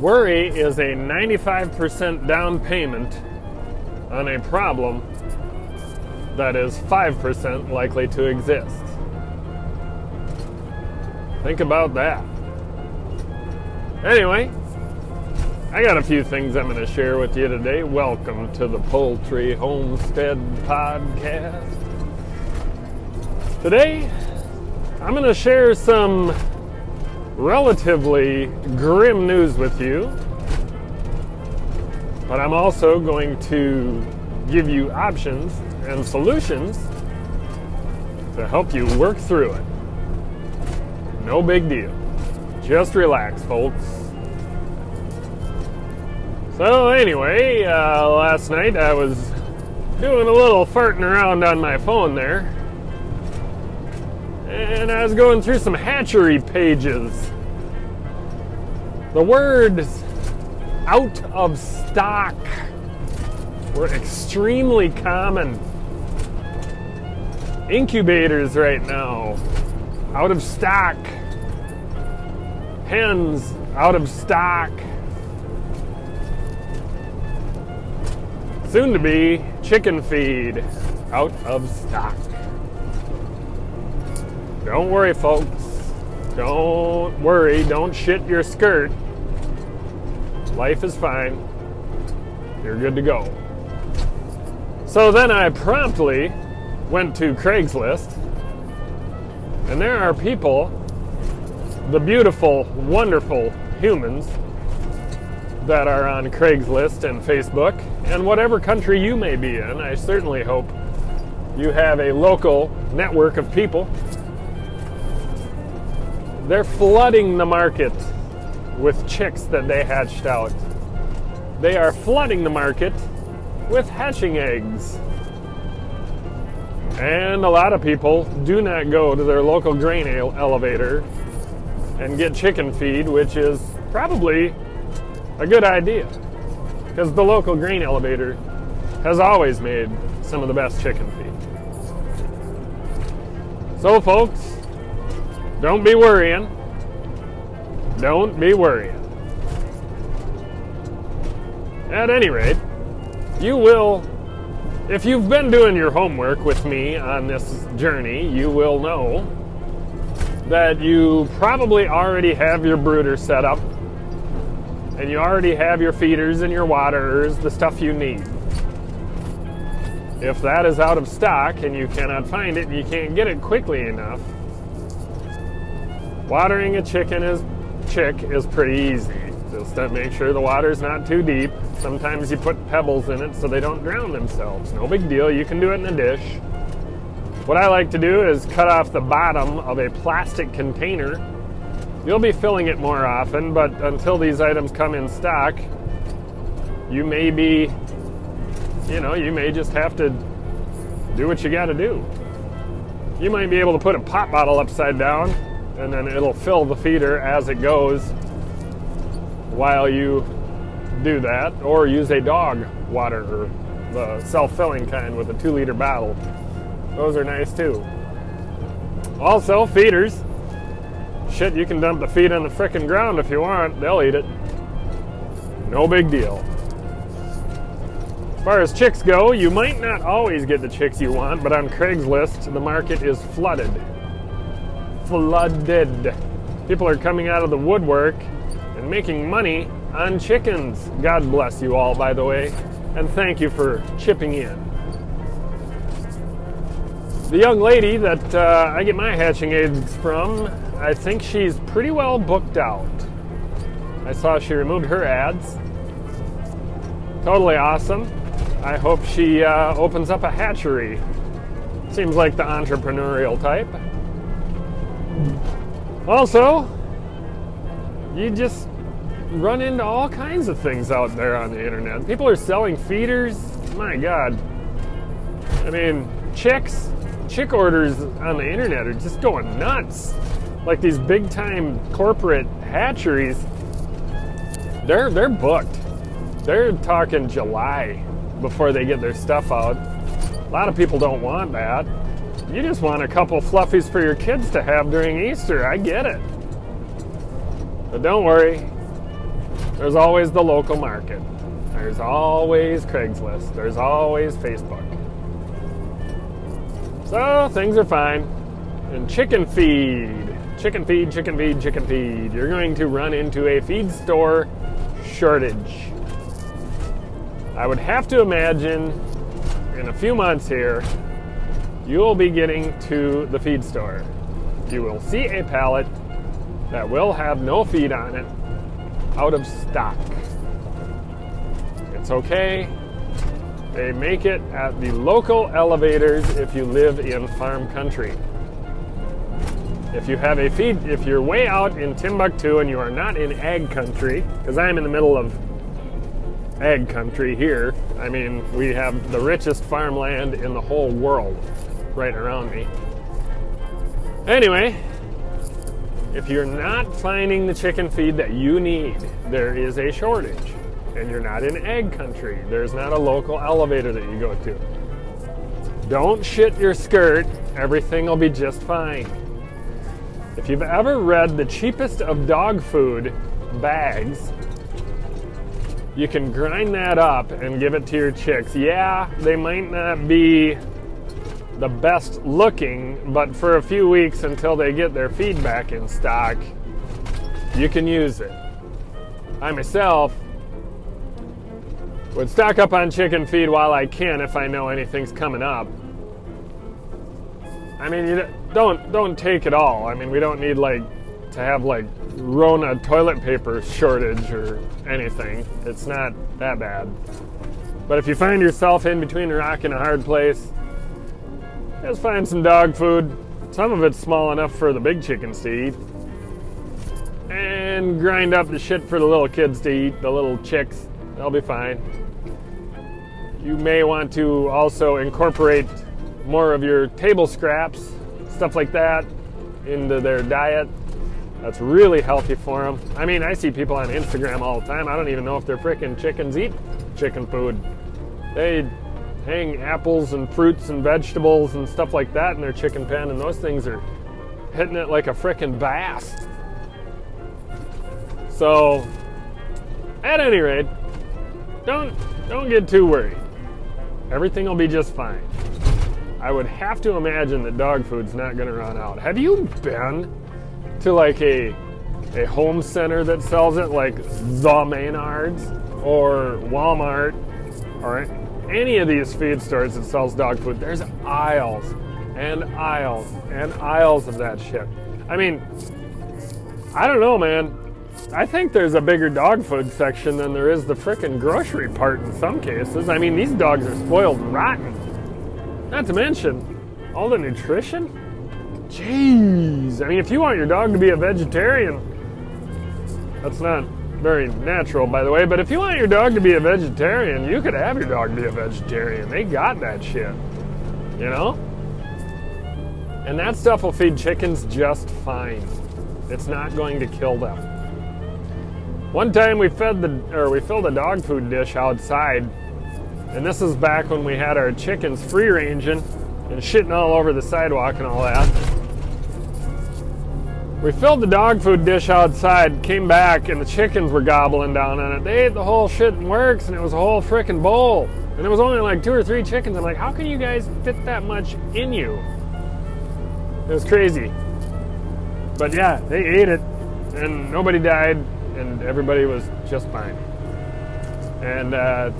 Worry is a 95% down payment on a problem that is 5% likely to exist. Think about that. Anyway, I got a few things I'm going to share with you today. Welcome to the Poultry Homestead Podcast. Today, I'm going to share some relatively grim news with you, but I'm also going to give you options and solutions to help you work through it. No big deal. Just relax, folks. So, anyway, uh, last night I was doing a little farting around on my phone there. And I was going through some hatchery pages. The words out of stock were extremely common. Incubators right now, out of stock. Hens, out of stock. Soon to be chicken feed, out of stock. Don't worry, folks. Don't worry. Don't shit your skirt. Life is fine. You're good to go. So then I promptly went to Craigslist, and there are people, the beautiful, wonderful humans that are on Craigslist and Facebook, and whatever country you may be in, I certainly hope you have a local network of people. They're flooding the market with chicks that they hatched out. They are flooding the market with hatching eggs. And a lot of people do not go to their local grain elevator and get chicken feed, which is probably a good idea. Because the local grain elevator has always made some of the best chicken feed. So, folks, don't be worrying. Don't be worrying. At any rate, you will, if you've been doing your homework with me on this journey, you will know that you probably already have your brooder set up and you already have your feeders and your waterers, the stuff you need. If that is out of stock and you cannot find it and you can't get it quickly enough, watering a chicken is chick is pretty easy. Just make sure the water's not too deep. Sometimes you put pebbles in it so they don't drown themselves. No big deal, you can do it in a dish. What I like to do is cut off the bottom of a plastic container. You'll be filling it more often, but until these items come in stock, you may be, you know, you may just have to do what you got to do. You might be able to put a pop bottle upside down and then it'll fill the feeder as it goes while you do that, or use a dog water, the self-filling kind with a two liter bottle. Those are nice too. Also, feeders. Shit, you can dump the feed on the frickin' ground if you want. They'll eat it. No big deal. As far as chicks go, you might not always get the chicks you want, but on Craigslist, the market is flooded. Flooded. People are coming out of the woodwork and making money on chickens. God bless you all, by the way, and thank you for chipping in. The young lady that uh, I get my hatching eggs from, I think she's pretty well booked out. I saw she removed her ads. Totally awesome. I hope she uh, opens up a hatchery. Seems like the entrepreneurial type. Also, you just run into all kinds of things out there on the internet. People are selling feeders. My God. I mean, chicks, chick orders on the internet are just going nuts. Like these big time corporate hatcheries, they're they're booked. They're talking July before they get their stuff out. A lot of people don't want that. You just want a couple fluffies for your kids to have during Easter. I get it. But don't worry, There's always the local market. There's always Craigslist. There's always Facebook. So things are fine. And chicken feed. Chicken feed, chicken feed, chicken feed. You're going to run into a feed store shortage. I would have to imagine in a few months here, you will be getting to the feed store. You will see a pallet that will have no feed on it out of stock. It's okay. They make it at the local elevators if you live in farm country. If you have a feed, if you're way out in Timbuktu and you are not in ag country, because I'm in the middle of ag country here, I mean, we have the richest farmland in the whole world right around me. Anyway, if you're not finding the chicken feed that you need, there is a shortage. And you're not in egg country, there's not a local elevator that you go to. Don't shit your skirt, everything will be just fine. If you've ever read the cheapest of dog food bags, you can grind that up and give it to your chicks. Yeah, they might not be the best looking, but for a few weeks until they get their feedback in stock, you can use it. I myself would stock up on chicken feed while I can if I know anything's coming up. I mean, you don't don't take it all. I mean, we don't need like to have like Rona toilet paper shortage or anything. It's not that bad. But if you find yourself in between a rock and a hard place, just find some dog food. Some of it's small enough for the big chickens to eat. And grind up the shit for the little kids to eat, the little chicks. They'll be fine. You may want to also incorporate more of your table scraps, stuff like that, into their diet. That's really healthy for them. I mean, I see people on Instagram all the time. I don't even know if their freaking chickens eat chicken food. They hang apples and fruits and vegetables and stuff like that in their chicken pen, and those things are hitting it like a freaking bass. So, at any rate, don't don't get too worried. Everything will be just fine. I would have to imagine that dog food's not going to run out. Have you been to like a a home center that sells it, like the Menards or Walmart or any of these feed stores that sells dog food? There's aisles and aisles and aisles of that shit. I mean, I don't know, man. I think there's a bigger dog food section than there is the frickin' grocery part in some cases. I mean, these dogs are spoiled rotten. Not to mention all the nutrition. Jeez. I mean, if you want your dog to be a vegetarian, that's not very natural, by the way, but if you want your dog to be a vegetarian, you could have your dog be a vegetarian. They got that shit. You know? And that stuff will feed chickens just fine. It's not going to kill them. One time we fed the or we filled a dog food dish outside, and this is back when we had our chickens free ranging and shitting all over the sidewalk and all that. We filled the dog food dish outside, came back, and the chickens were gobbling down on it. They ate the whole shit and works, and it was a whole freaking bowl. And it was only like two or three chickens. I'm like, how can you guys fit that much in you? It was crazy. But yeah, they ate it, and nobody died and everybody was just fine. And uh,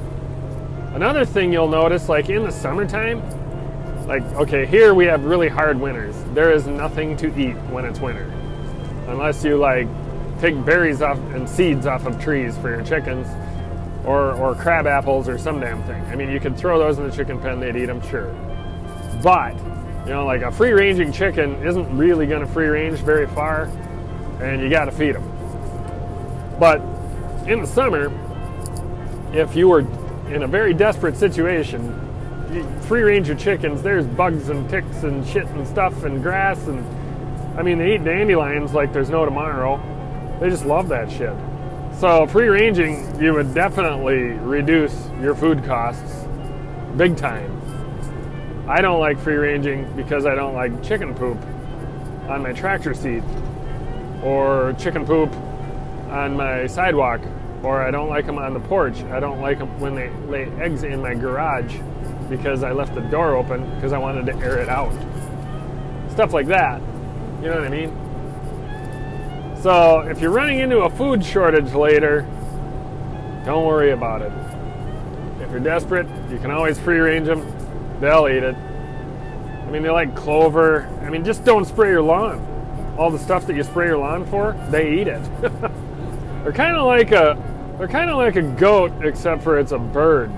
another thing you'll notice, like in the summertime, like okay, here we have really hard winters. There is nothing to eat when it's winter, unless you like take berries off and seeds off of trees for your chickens, or or crab apples or some damn thing. I mean, you could throw those in the chicken pen; they'd eat them, sure. But you know, like a free ranging chicken isn't really going to free range very far, and you got to feed them. But in the summer, if you were in a very desperate situation, free range of chickens, there's bugs and ticks and shit and stuff and grass and I mean they eat dandelions like there's no tomorrow. They just love that shit. So free ranging, you would definitely reduce your food costs big time. I don't like free ranging because I don't like chicken poop on my tractor seat or chicken poop on my sidewalk or I don't like them on the porch. I don't like them when they lay eggs in my garage because I left the door open because I wanted to air it out. Stuff like that. You know what I mean? So if you're running into a food shortage later, don't worry about it. If you're desperate, you can always free range them. They'll eat it. I mean, they like clover. I mean, just don't spray your lawn. All the stuff that you spray your lawn for, they eat it. they're kind of like a they're kind of like a goat, except for it's a bird.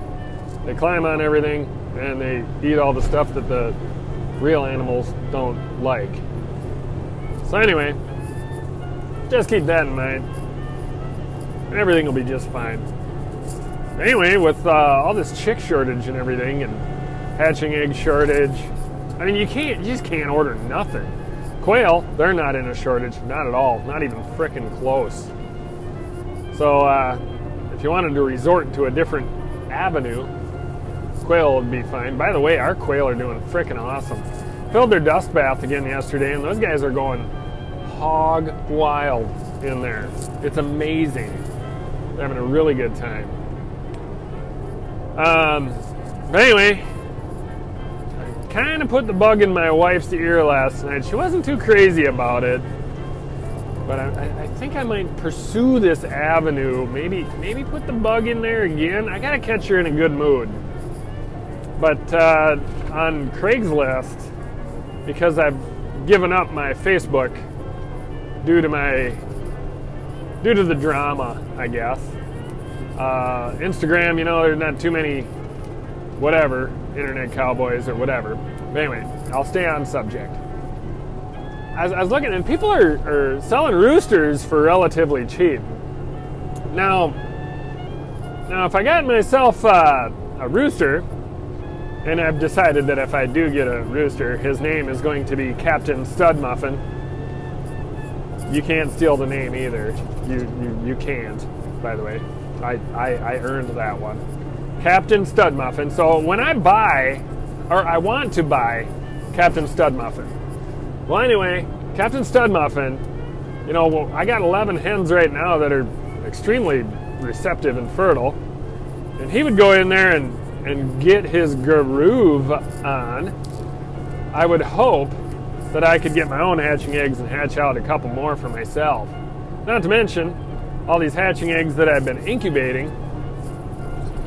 They climb on everything and they eat all the stuff that the real animals don't like. So anyway, just keep that in mind. And everything will be just fine. Anyway, with uh, all this chick shortage and everything, and hatching egg shortage, I mean, you can't, you just can't order nothing. Quail, they're not in a shortage, not at all, not even frickin' close. So, uh, if you wanted to resort to a different avenue, quail would be fine. By the way, our quail are doing frickin' awesome. Filled their dust bath again yesterday, and those guys are going hog wild in there. It's amazing. They're having a really good time. Um, but anyway, I kind of put the bug in my wife's ear last night. She wasn't too crazy about it, but I, I think I might pursue this avenue. Maybe, maybe put the bug in there again. I gotta catch her in a good mood. But uh, on Craigslist, because I've given up my Facebook due to my due to the drama, I guess. Uh, Instagram, you know, there's not too many whatever internet cowboys or whatever. But anyway, I'll stay on subject. I was, I was looking, and people are, are selling roosters for relatively cheap. Now, now if I got myself uh, a rooster, and I've decided that if I do get a rooster, his name is going to be Captain Stud Muffin you can't steal the name either. You you, you can't, by the way. I, I, I earned that one. Captain Stud Muffin. So when I buy, or I want to buy Captain Stud Muffin. Well, anyway, Captain Stud Muffin, you know, I got 11 hens right now that are extremely receptive and fertile. And he would go in there and, and get his groove on. I would hope that I could get my own hatching eggs and hatch out a couple more for myself. Not to mention all these hatching eggs that I've been incubating.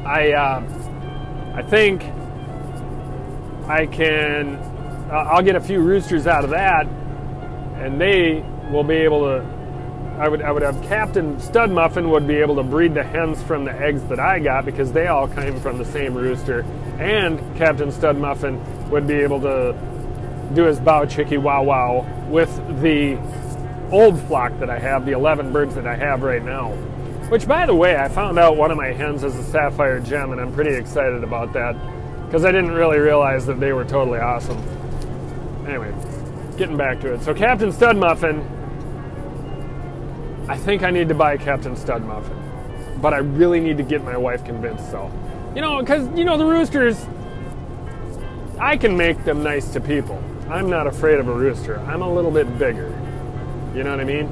I uh, I think I can uh, I'll get a few roosters out of that, and they will be able to. I would I would have Captain Stud Muffin would be able to breed the hens from the eggs that I got because they all came from the same rooster, and Captain Stud Muffin would be able to do his bow chicky wow wow with the old flock that I have, the 11 birds that I have right now. Which, by the way, I found out one of my hens is a sapphire gem, and I'm pretty excited about that because I didn't really realize that they were totally awesome. Anyway, getting back to it. So, Captain Stud Muffin, I think I need to buy Captain Stud Muffin, but I really need to get my wife convinced. So, you know, because you know the roosters, I can make them nice to people. I'm not afraid of a rooster. I'm a little bit bigger. You know what I mean?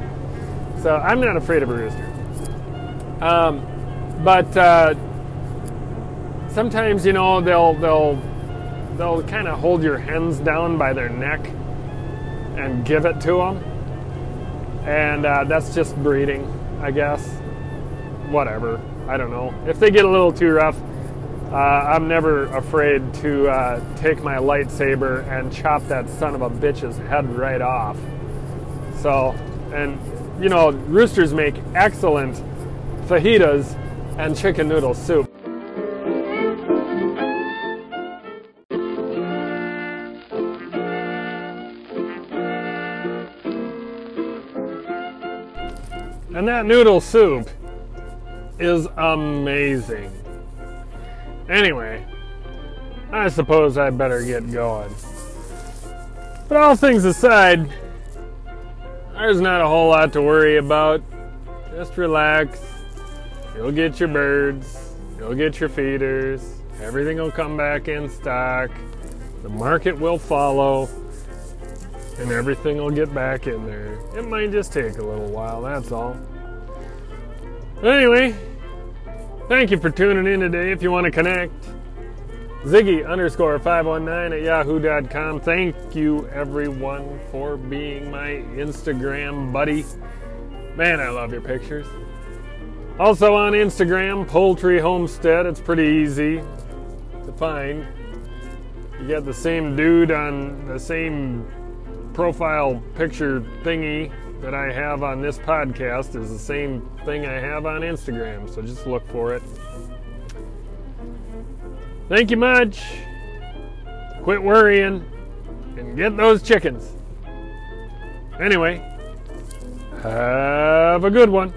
So I'm not afraid of a rooster. Um, but uh, sometimes you know they'll they'll they'll kind of hold your hens down by their neck and give it to them, and uh, that's just breeding, I guess. Whatever. I don't know. If they get a little too rough, uh, I'm never afraid to uh, take my lightsaber and chop that son of a bitch's head right off. So, and you know, roosters make excellent fajitas and chicken noodle soup. And that noodle soup is amazing. Anyway, I suppose I better get going. But all things aside, there's not a whole lot to worry about. Just relax. You'll get your birds, you'll get your feeders, everything will come back in stock, the market will follow, and everything will get back in there. It might just take a little while, that's all. Anyway, Thank you for tuning in today. If you want to connect, Ziggy underscore 519 at yahoo.com. Thank you, everyone, for being my Instagram buddy. Man, I love your pictures. Also on Instagram, Poultry Homestead. It's pretty easy to find. You got the same dude on the same profile picture thingy that I have on this podcast is the same thing I have on Instagram, so just look for it. Thank you much. Quit worrying and get those chickens. Anyway, have a good one.